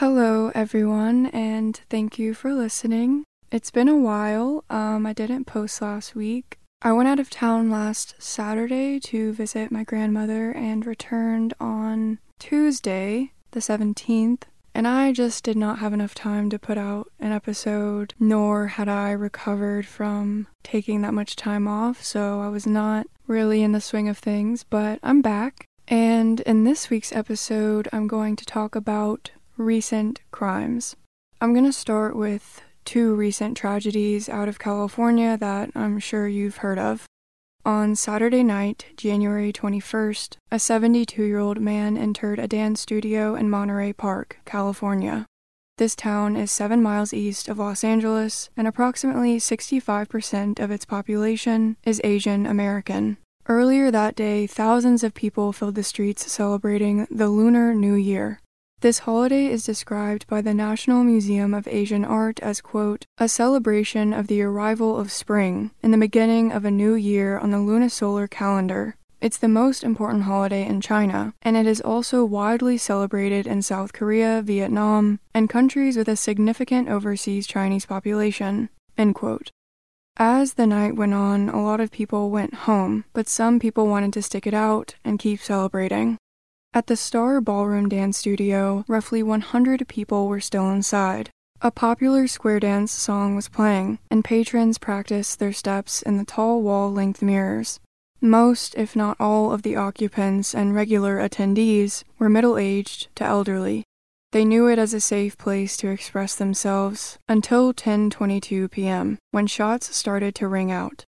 Hello, everyone, and thank you for listening. It's been a while. Um, I didn't post last week. I went out of town last Saturday to visit my grandmother and returned on Tuesday, the 17th. And I just did not have enough time to put out an episode, nor had I recovered from taking that much time off, so I was not really in the swing of things, but I'm back. And in this week's episode, I'm going to talk about recent crimes. I'm going to start with two recent tragedies out of California that I'm sure you've heard of. On Saturday night, January 21st, a 72 year old man entered a dance studio in Monterey Park, California. This town is seven miles east of Los Angeles, and approximately 65% of its population is Asian American. Earlier that day, thousands of people filled the streets celebrating the Lunar New Year. This holiday is described by the National Museum of Asian Art as, quote, a celebration of the arrival of spring and the beginning of a new year on the lunisolar calendar. It's the most important holiday in China, and it is also widely celebrated in South Korea, Vietnam, and countries with a significant overseas Chinese population. End quote. As the night went on, a lot of people went home, but some people wanted to stick it out and keep celebrating. At the Star Ballroom Dance Studio, roughly 100 people were still inside. A popular square dance song was playing, and patrons practiced their steps in the tall wall length mirrors. Most, if not all, of the occupants and regular attendees were middle aged to elderly. They knew it as a safe place to express themselves until 10:22 p.m., when shots started to ring out.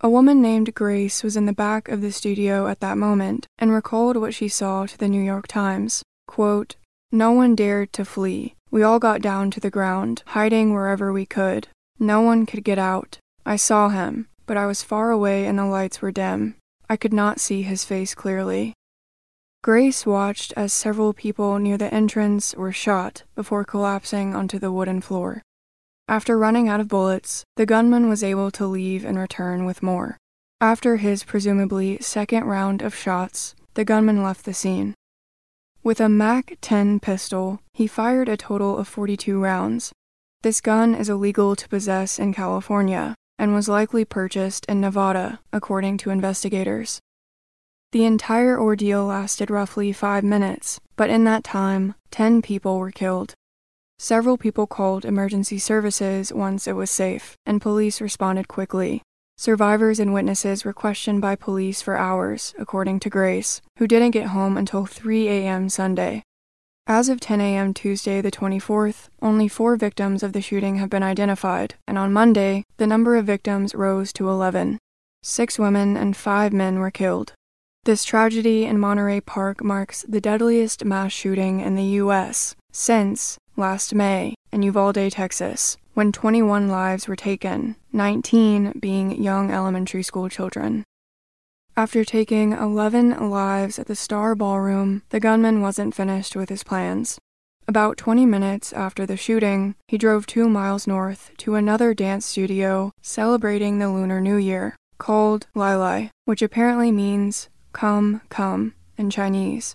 A woman named Grace was in the back of the studio at that moment and recalled what she saw to the New York Times. Quote, No one dared to flee. We all got down to the ground, hiding wherever we could. No one could get out. I saw him, but I was far away and the lights were dim. I could not see his face clearly. Grace watched as several people near the entrance were shot before collapsing onto the wooden floor. After running out of bullets, the gunman was able to leave and return with more. After his presumably second round of shots, the gunman left the scene. With a MAC 10 pistol, he fired a total of 42 rounds. This gun is illegal to possess in California and was likely purchased in Nevada, according to investigators. The entire ordeal lasted roughly five minutes, but in that time, 10 people were killed. Several people called emergency services once it was safe, and police responded quickly. Survivors and witnesses were questioned by police for hours, according to Grace, who didn't get home until 3 a.m. Sunday. As of 10 a.m. Tuesday, the 24th, only four victims of the shooting have been identified, and on Monday, the number of victims rose to 11. Six women and five men were killed. This tragedy in Monterey Park marks the deadliest mass shooting in the U.S. since last May in Uvalde, Texas, when 21 lives were taken, 19 being young elementary school children. After taking 11 lives at the Star Ballroom, the gunman wasn't finished with his plans. About 20 minutes after the shooting, he drove two miles north to another dance studio celebrating the Lunar New Year, called Lai Lai, which apparently means come, come in Chinese.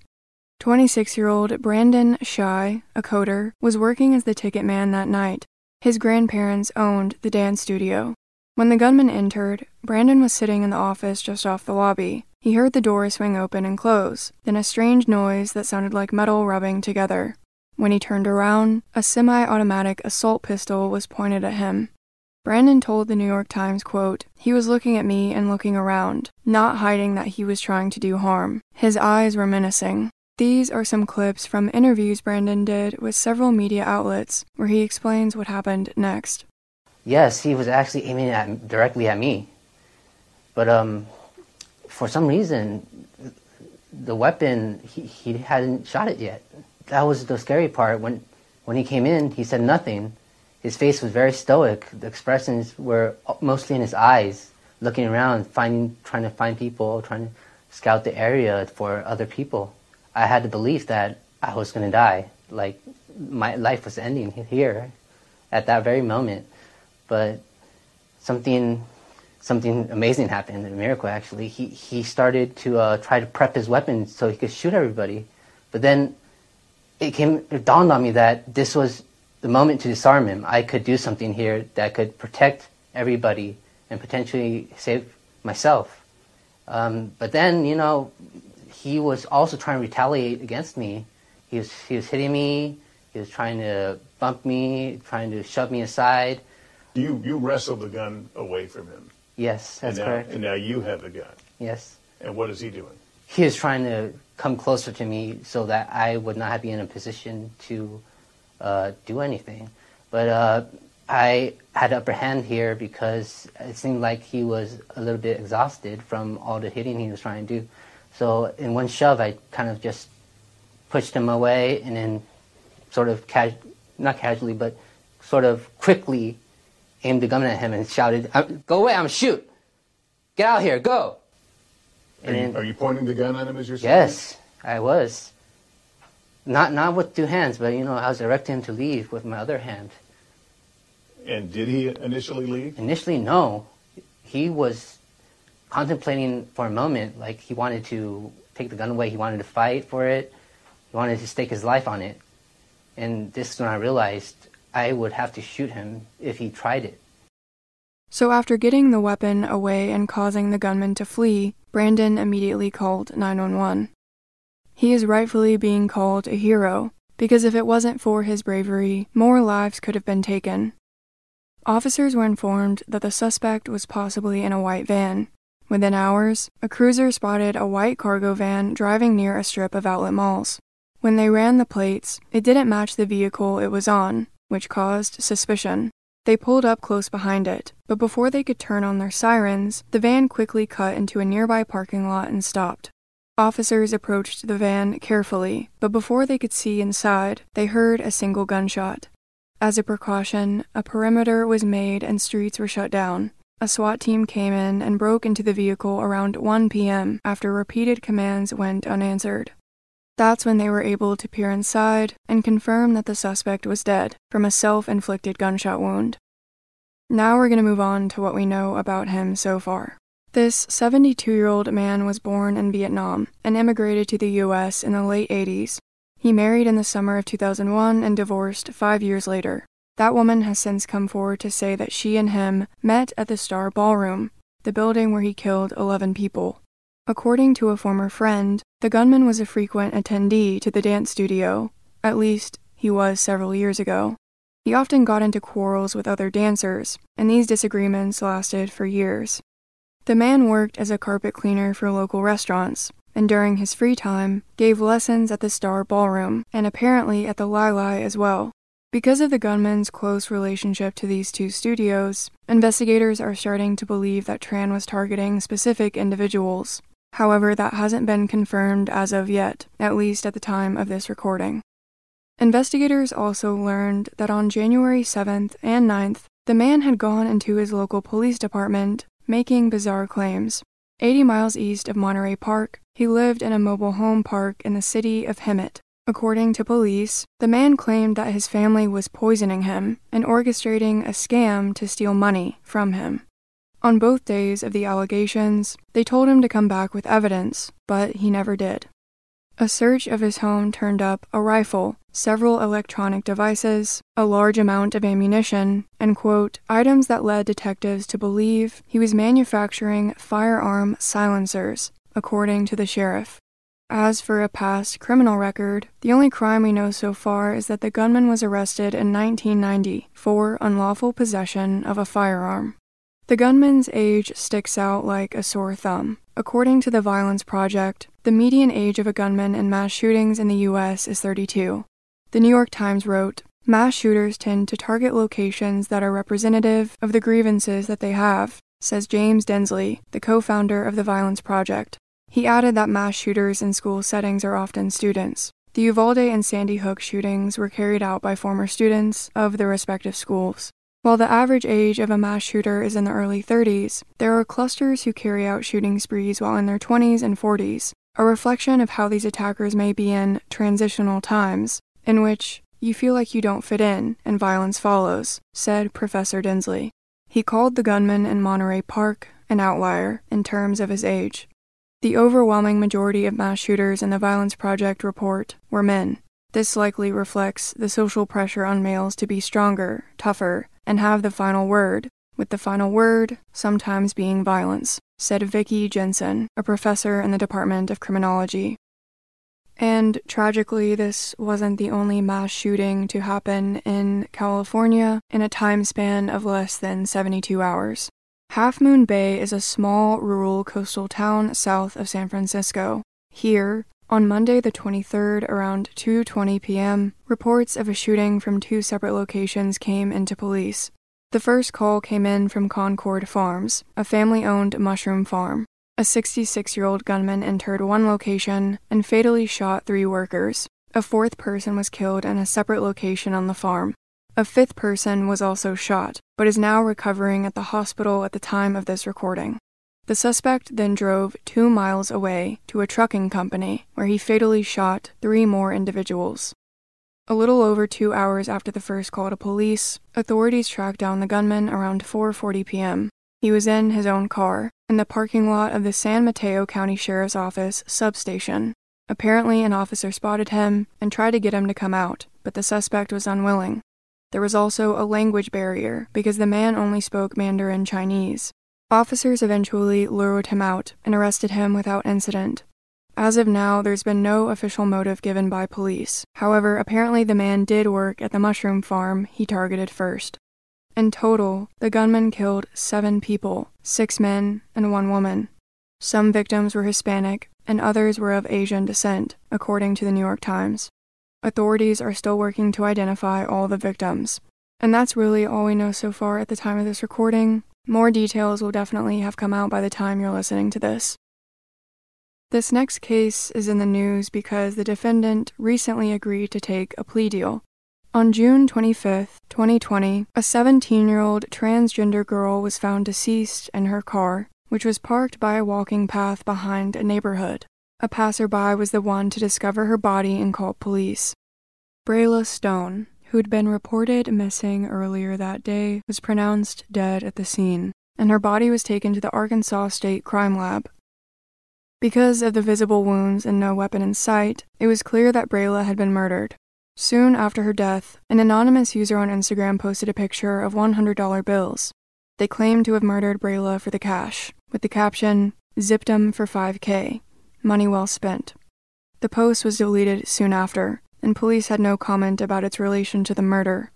26 year old Brandon Tsay, a coder, was working as the ticket man that night. His grandparents owned the dance studio. When the gunman entered, Brandon was sitting in the office just off the lobby. He heard the door swing open and close, then a strange noise that sounded like metal rubbing together. When he turned around, a semi automatic assault pistol was pointed at him. Brandon told the New York Times, quote, He was looking at me and looking around, not hiding that he was trying to do harm. His eyes were menacing. These are some clips from interviews Brandon did with several media outlets where he explains what happened next. Yes, he was actually aiming at directly at me. But um, for some reason, the weapon, he, he hadn't shot it yet. That was the scary part. When, when he came in, he said nothing. His face was very stoic. The expressions were mostly in his eyes, looking around, finding, trying to find people, trying to scout the area for other people. I had the belief that I was going to die. Like my life was ending here at that very moment. But something something amazing happened, a miracle actually. He he started to uh, try to prep his weapon so he could shoot everybody. But then it came, it dawned on me that this was the moment to disarm him. I could do something here that could protect everybody and potentially save myself. Um, but then, you know, he was also trying to retaliate against me. He was, he was hitting me. He was trying to bump me, trying to shove me aside. You, you wrestled the gun away from him. Yes, that's and now, correct. And now you have the gun. Yes. And what is he doing? He is trying to come closer to me so that I would not be in a position to uh, do anything. But uh, I had upper hand here because it seemed like he was a little bit exhausted from all the hitting he was trying to do. So in one shove, I kind of just pushed him away and then sort of, not casually, but sort of quickly aimed the gun at him and shouted, Go away, I'm shoot! Get out here, go! Are you, are you pointing the gun at him as you're saying? Yes, I was. Not not with two hands, but you know, I was directing him to leave with my other hand. And did he initially leave? Initially, no. He was contemplating for a moment, like he wanted to take the gun away. He wanted to fight for it. He wanted to stake his life on it. And this is when I realized I would have to shoot him if he tried it. So, after getting the weapon away and causing the gunman to flee, Brandon immediately called 911. He is rightfully being called a hero because if it wasn't for his bravery, more lives could have been taken. Officers were informed that the suspect was possibly in a white van. Within hours, a cruiser spotted a white cargo van driving near a strip of outlet malls. When they ran the plates, it didn't match the vehicle it was on, which caused suspicion. They pulled up close behind it, but before they could turn on their sirens, the van quickly cut into a nearby parking lot and stopped. Officers approached the van carefully, but before they could see inside, they heard a single gunshot. As a precaution, a perimeter was made and streets were shut down. A SWAT team came in and broke into the vehicle around 1 p.m. after repeated commands went unanswered. That's when they were able to peer inside and confirm that the suspect was dead from a self inflicted gunshot wound. Now we're going to move on to what we know about him so far. This 72 year old man was born in Vietnam and immigrated to the U.S. in the late 80s. He married in the summer of 2001 and divorced five years later. That woman has since come forward to say that she and him met at the Star Ballroom, the building where he killed 11 people. According to a former friend, the gunman was a frequent attendee to the dance studio. At least, he was several years ago. He often got into quarrels with other dancers, and these disagreements lasted for years. The man worked as a carpet cleaner for local restaurants, and during his free time, gave lessons at the Star Ballroom and apparently at the Lai as well. Because of the gunman's close relationship to these two studios, investigators are starting to believe that Tran was targeting specific individuals. However, that hasn't been confirmed as of yet, at least at the time of this recording. Investigators also learned that on January 7th and 9th, the man had gone into his local police department making bizarre claims. 80 miles east of Monterey Park, he lived in a mobile home park in the city of Hemet. According to police, the man claimed that his family was poisoning him and orchestrating a scam to steal money from him. On both days of the allegations, they told him to come back with evidence, but he never did. A search of his home turned up a rifle, several electronic devices, a large amount of ammunition, and, quote, items that led detectives to believe he was manufacturing firearm silencers, according to the sheriff. As for a past criminal record, the only crime we know so far is that the gunman was arrested in 1990 for unlawful possession of a firearm. The gunman's age sticks out like a sore thumb. According to the Violence Project, the median age of a gunman in mass shootings in the U.S. is 32. The New York Times wrote, Mass shooters tend to target locations that are representative of the grievances that they have, says James Densley, the co founder of the Violence Project. He added that mass shooters in school settings are often students. The Uvalde and Sandy Hook shootings were carried out by former students of the respective schools. While the average age of a mass shooter is in the early 30s, there are clusters who carry out shooting sprees while in their 20s and 40s, a reflection of how these attackers may be in transitional times, in which you feel like you don't fit in and violence follows, said Professor Densley. He called the gunman in Monterey Park an outlier in terms of his age. The overwhelming majority of mass shooters in the Violence Project report were men. This likely reflects the social pressure on males to be stronger, tougher, and have the final word, with the final word sometimes being violence, said Vicky Jensen, a professor in the Department of Criminology. And tragically, this wasn't the only mass shooting to happen in California in a time span of less than 72 hours. Half Moon Bay is a small rural coastal town south of San Francisco. Here, on Monday the 23rd around 2:20 p.m., reports of a shooting from two separate locations came into police. The first call came in from Concord Farms, a family-owned mushroom farm. A 66-year-old gunman entered one location and fatally shot 3 workers. A fourth person was killed in a separate location on the farm. A fifth person was also shot, but is now recovering at the hospital at the time of this recording. The suspect then drove two miles away to a trucking company where he fatally shot three more individuals. A little over two hours after the first call to police, authorities tracked down the gunman around 4:40 p.m. He was in his own car in the parking lot of the San Mateo County Sheriff's Office substation. Apparently, an officer spotted him and tried to get him to come out, but the suspect was unwilling. There was also a language barrier because the man only spoke Mandarin Chinese. Officers eventually lured him out and arrested him without incident. As of now, there's been no official motive given by police. However, apparently the man did work at the mushroom farm he targeted first. In total, the gunman killed seven people six men and one woman. Some victims were Hispanic, and others were of Asian descent, according to the New York Times. Authorities are still working to identify all the victims. And that's really all we know so far at the time of this recording. More details will definitely have come out by the time you're listening to this. This next case is in the news because the defendant recently agreed to take a plea deal. On June 25, 2020, a 17 year old transgender girl was found deceased in her car, which was parked by a walking path behind a neighborhood. A passerby was the one to discover her body and call police. Brayla Stone, who'd been reported missing earlier that day, was pronounced dead at the scene, and her body was taken to the Arkansas State Crime Lab. Because of the visible wounds and no weapon in sight, it was clear that Brayla had been murdered. Soon after her death, an anonymous user on Instagram posted a picture of $100 bills. They claimed to have murdered Brayla for the cash, with the caption, Zipped 'em for 5K, money well spent. The post was deleted soon after, and police had no comment about its relation to the murder.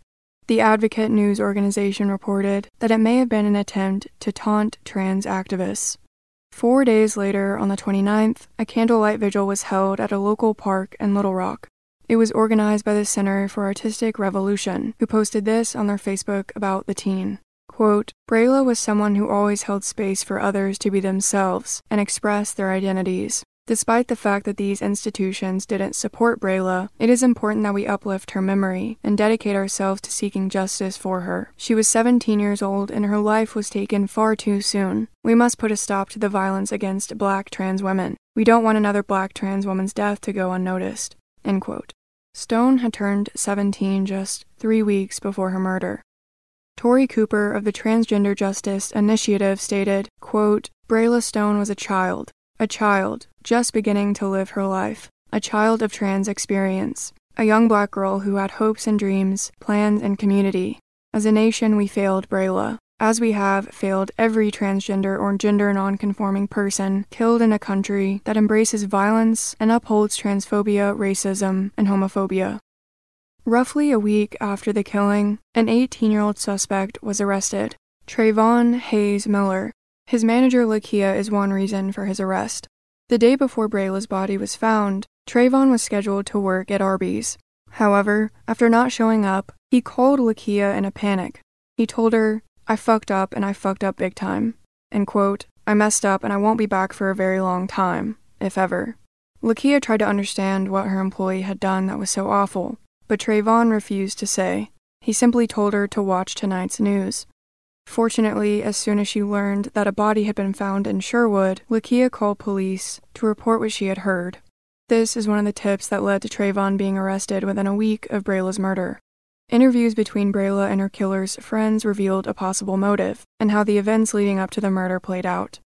The Advocate News organization reported that it may have been an attempt to taunt trans activists. Four days later, on the 29th, a candlelight vigil was held at a local park in Little Rock. It was organized by the Center for Artistic Revolution, who posted this on their Facebook about the teen. Quote, Brayla was someone who always held space for others to be themselves and express their identities. Despite the fact that these institutions didn't support Brayla, it is important that we uplift her memory and dedicate ourselves to seeking justice for her. She was 17 years old and her life was taken far too soon. We must put a stop to the violence against black trans women. We don't want another black trans woman's death to go unnoticed. End quote. Stone had turned 17 just three weeks before her murder. Tori Cooper of the Transgender Justice Initiative stated, quote, Brayla Stone was a child, a child, just beginning to live her life, a child of trans experience, a young black girl who had hopes and dreams, plans, and community. As a nation, we failed Brayla, as we have failed every transgender or gender nonconforming person killed in a country that embraces violence and upholds transphobia, racism, and homophobia. Roughly a week after the killing, an 18 year old suspect was arrested, Trayvon Hayes Miller, his manager Lakia is one reason for his arrest. The day before Brayla's body was found, Trayvon was scheduled to work at Arby's. However, after not showing up, he called Lakia in a panic. He told her, I fucked up and I fucked up big time. And quote, I messed up and I won't be back for a very long time, if ever. Lakia tried to understand what her employee had done that was so awful, but Trayvon refused to say. He simply told her to watch tonight's news. Fortunately, as soon as she learned that a body had been found in Sherwood, Lakia called police to report what she had heard. This is one of the tips that led to Trayvon being arrested within a week of Brayla's murder. Interviews between Brayla and her killer's friends revealed a possible motive and how the events leading up to the murder played out.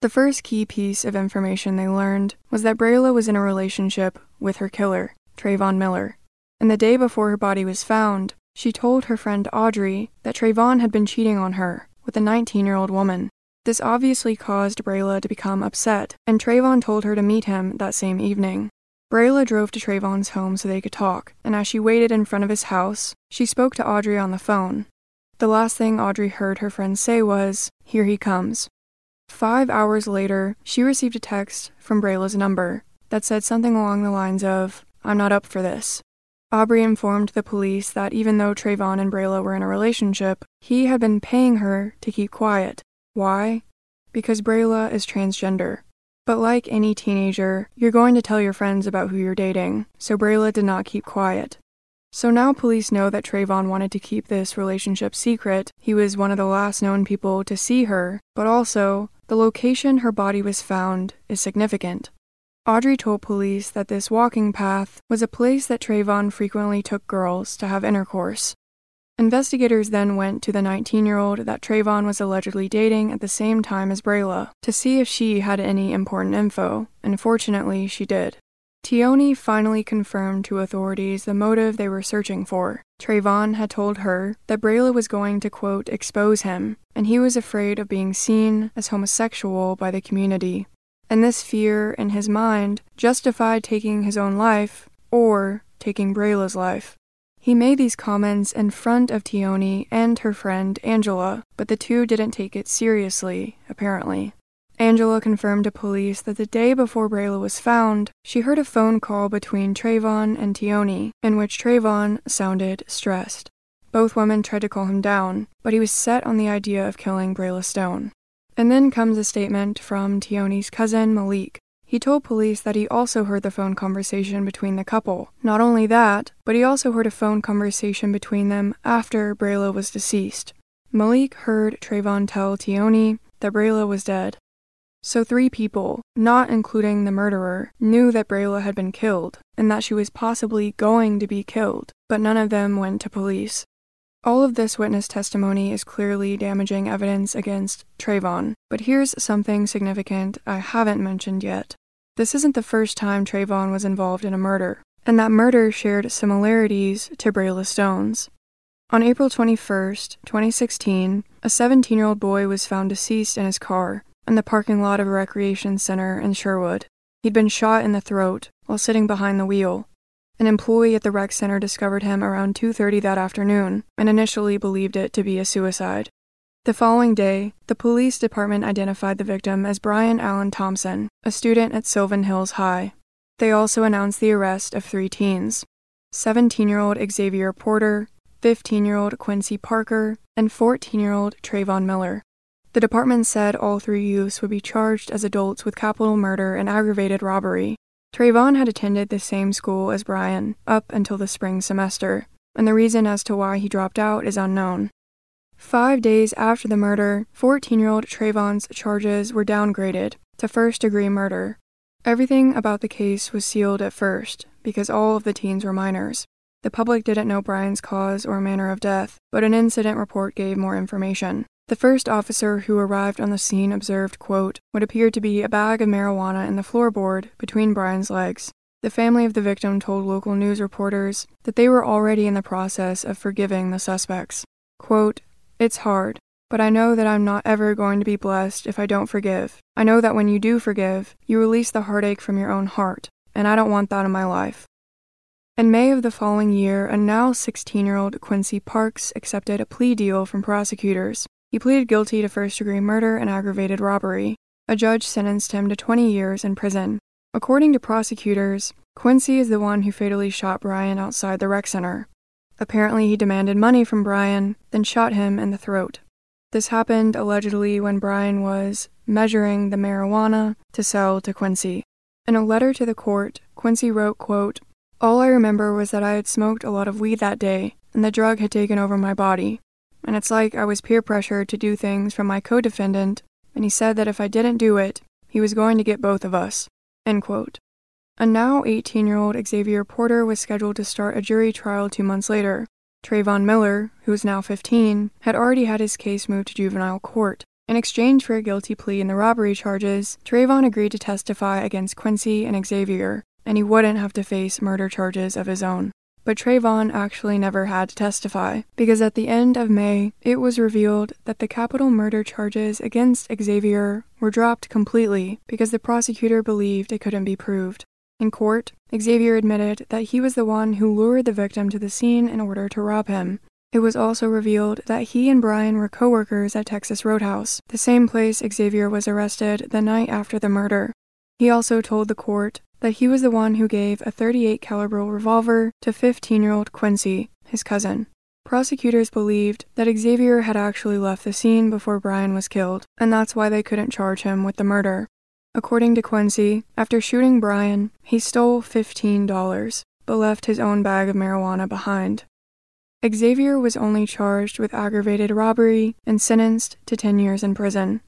The first key piece of information they learned was that Brayla was in a relationship with her killer. Trayvon Miller. And the day before her body was found, she told her friend Audrey that Trayvon had been cheating on her with a 19 year old woman. This obviously caused Brayla to become upset, and Trayvon told her to meet him that same evening. Brayla drove to Trayvon's home so they could talk, and as she waited in front of his house, she spoke to Audrey on the phone. The last thing Audrey heard her friend say was, Here he comes. Five hours later, she received a text from Brayla's number that said something along the lines of, I'm not up for this. Audrey informed the police that even though Trayvon and Brayla were in a relationship, he had been paying her to keep quiet. Why? Because Brayla is transgender. But like any teenager, you're going to tell your friends about who you're dating, so Brayla did not keep quiet. So now police know that Trayvon wanted to keep this relationship secret. He was one of the last known people to see her, but also, the location her body was found is significant. Audrey told police that this walking path was a place that Trayvon frequently took girls to have intercourse. Investigators then went to the 19 year old that Trayvon was allegedly dating at the same time as Brayla to see if she had any important info, and fortunately, she did. Tioni finally confirmed to authorities the motive they were searching for. Trayvon had told her that Brayla was going to, quote, expose him, and he was afraid of being seen as homosexual by the community and this fear in his mind justified taking his own life or taking Brayla's life. He made these comments in front of Tioni and her friend Angela, but the two didn't take it seriously, apparently. Angela confirmed to police that the day before Brayla was found, she heard a phone call between Trayvon and Tioni, in which Trayvon sounded stressed. Both women tried to calm him down, but he was set on the idea of killing Brayla Stone. And then comes a statement from Tioni's cousin, Malik. He told police that he also heard the phone conversation between the couple. Not only that, but he also heard a phone conversation between them after Brayla was deceased. Malik heard Trayvon tell Tioni that Brayla was dead. So three people, not including the murderer, knew that Brayla had been killed and that she was possibly going to be killed, but none of them went to police. All of this witness testimony is clearly damaging evidence against Trayvon, but here's something significant I haven't mentioned yet. This isn't the first time Trayvon was involved in a murder, and that murder shared similarities to Brayla Stone's. On April 21, 2016, a 17 year old boy was found deceased in his car in the parking lot of a recreation center in Sherwood. He'd been shot in the throat while sitting behind the wheel, an employee at the rec center discovered him around 2:30 that afternoon and initially believed it to be a suicide. The following day, the police department identified the victim as Brian Allen Thompson, a student at Sylvan Hills High. They also announced the arrest of three teens 17 year old Xavier Porter, 15 year old Quincy Parker, and 14 year old Trayvon Miller. The department said all three youths would be charged as adults with capital murder and aggravated robbery, Trayvon had attended the same school as Brian up until the spring semester, and the reason as to why he dropped out is unknown. Five days after the murder, 14 year old Trayvon's charges were downgraded to first degree murder. Everything about the case was sealed at first, because all of the teens were minors. The public didn't know Brian's cause or manner of death, but an incident report gave more information. The first officer who arrived on the scene observed, quote, what appeared to be a bag of marijuana in the floorboard between Brian's legs. The family of the victim told local news reporters that they were already in the process of forgiving the suspects. Quote, It's hard, but I know that I'm not ever going to be blessed if I don't forgive. I know that when you do forgive, you release the heartache from your own heart, and I don't want that in my life. In May of the following year, a now 16 year old Quincy Parks accepted a plea deal from prosecutors he pleaded guilty to first degree murder and aggravated robbery. A judge sentenced him to 20 years in prison. According to prosecutors, Quincy is the one who fatally shot Brian outside the rec center. Apparently, he demanded money from Brian, then shot him in the throat. This happened allegedly when Brian was measuring the marijuana to sell to Quincy. In a letter to the court, Quincy wrote, quote, All I remember was that I had smoked a lot of weed that day, and the drug had taken over my body and it's like I was peer pressured to do things from my co defendant, and he said that if I didn't do it, he was going to get both of us. End quote. A now 18 year old Xavier Porter was scheduled to start a jury trial two months later. Trayvon Miller, who is now 15, had already had his case moved to juvenile court. In exchange for a guilty plea in the robbery charges, Trayvon agreed to testify against Quincy and Xavier. and he wouldn't have to face murder charges of his own. But Trayvon actually never had to testify, because at the end of May, it was revealed that the capital murder charges against Xavier were dropped completely because the prosecutor believed it couldn't be proved. In court, Xavier admitted that he was the one who lured the victim to the scene in order to rob him. It was also revealed that he and Brian were coworkers at Texas Roadhouse, the same place Xavier was arrested the night after the murder. He also told the court that he was the one who gave a 38 caliber revolver to 15-year-old Quincy, his cousin. Prosecutors believed that Xavier had actually left the scene before Brian was killed, and that's why they couldn't charge him with the murder. According to Quincy, after shooting Brian, he stole $15, but left his own bag of marijuana behind. Xavier was only charged with aggravated robbery and sentenced to 10 years in prison.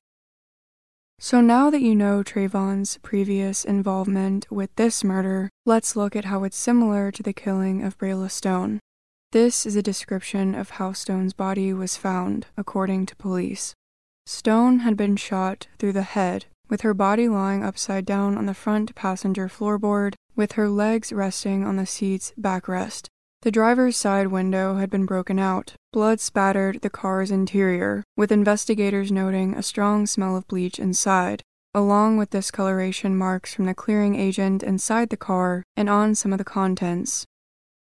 So now that you know Trayvon's previous involvement with this murder, let's look at how it's similar to the killing of Brayla Stone. This is a description of how Stone's body was found, according to police. Stone had been shot through the head, with her body lying upside down on the front passenger floorboard, with her legs resting on the seat's backrest. The driver's side window had been broken out. Blood spattered the car's interior, with investigators noting a strong smell of bleach inside, along with discoloration marks from the clearing agent inside the car and on some of the contents.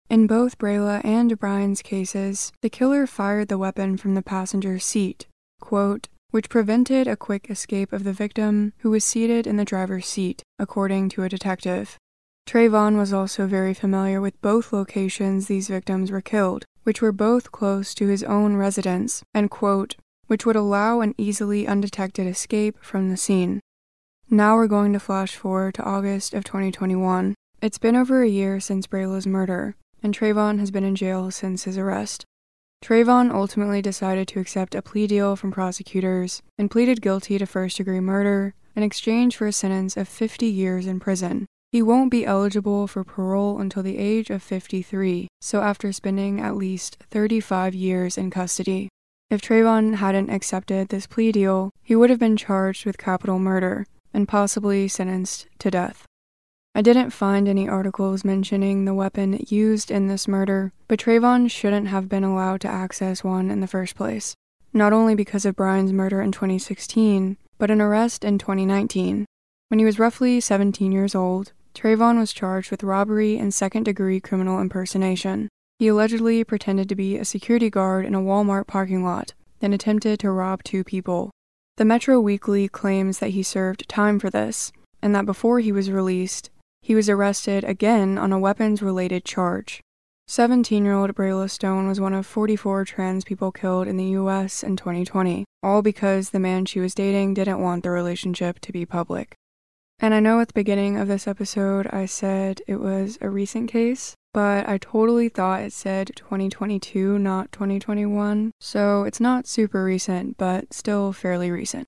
In both Brayla and Brian's cases, the killer fired the weapon from the passenger seat, quote, which prevented a quick escape of the victim, who was seated in the driver's seat, according to a detective. Trayvon was also very familiar with both locations these victims were killed, which were both close to his own residence, and quote, which would allow an easily undetected escape from the scene. Now we're going to flash forward to August of 2021. It's been over a year since Brayla's murder, and Trayvon has been in jail since his arrest. Trayvon ultimately decided to accept a plea deal from prosecutors and pleaded guilty to first degree murder in exchange for a sentence of 50 years in prison. He won't be eligible for parole until the age of 53, so after spending at least 35 years in custody. If Trayvon hadn't accepted this plea deal, he would have been charged with capital murder and possibly sentenced to death. I didn't find any articles mentioning the weapon used in this murder, but Trayvon shouldn't have been allowed to access one in the first place. Not only because of Brian's murder in 2016, but an arrest in 2019. When he was roughly 17 years old, Trayvon was charged with robbery and second degree criminal impersonation. He allegedly pretended to be a security guard in a Walmart parking lot, then attempted to rob two people. The Metro Weekly claims that he served time for this, and that before he was released, he was arrested again on a weapons related charge. 17 year old Brayla Stone was one of 44 trans people killed in the US in 2020, all because the man she was dating didn't want the relationship to be public. And I know at the beginning of this episode I said it was a recent case, but I totally thought it said 2022, not 2021. So it's not super recent, but still fairly recent.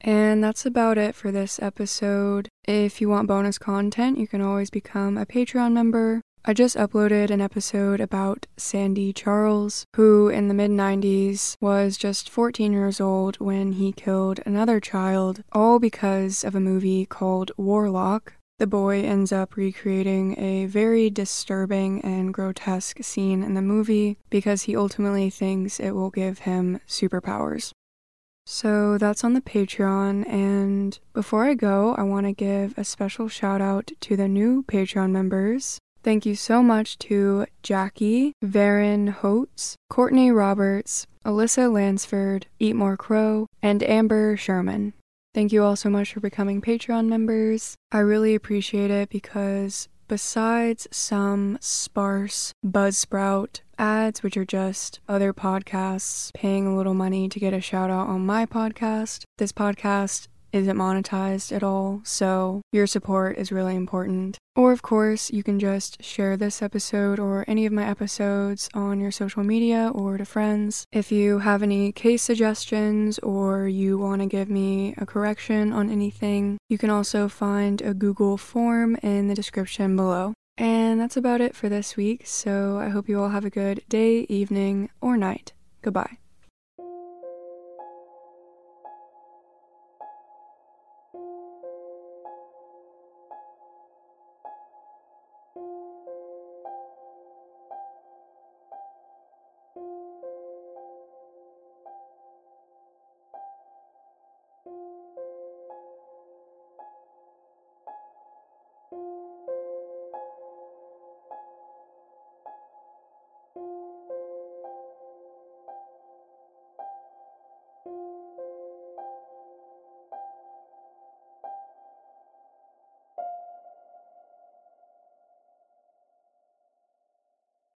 And that's about it for this episode. If you want bonus content, you can always become a Patreon member. I just uploaded an episode about Sandy Charles, who in the mid 90s was just 14 years old when he killed another child, all because of a movie called Warlock. The boy ends up recreating a very disturbing and grotesque scene in the movie because he ultimately thinks it will give him superpowers. So that's on the Patreon. And before I go, I want to give a special shout out to the new Patreon members. Thank you so much to Jackie, Varen Holtz, Courtney Roberts, Alyssa Lansford, Eat More Crow, and Amber Sherman. Thank you all so much for becoming Patreon members. I really appreciate it because besides some sparse Buzzsprout ads, which are just other podcasts paying a little money to get a shout out on my podcast, this podcast isn't monetized at all, so your support is really important. Or, of course, you can just share this episode or any of my episodes on your social media or to friends. If you have any case suggestions or you want to give me a correction on anything, you can also find a Google form in the description below. And that's about it for this week, so I hope you all have a good day, evening, or night. Goodbye.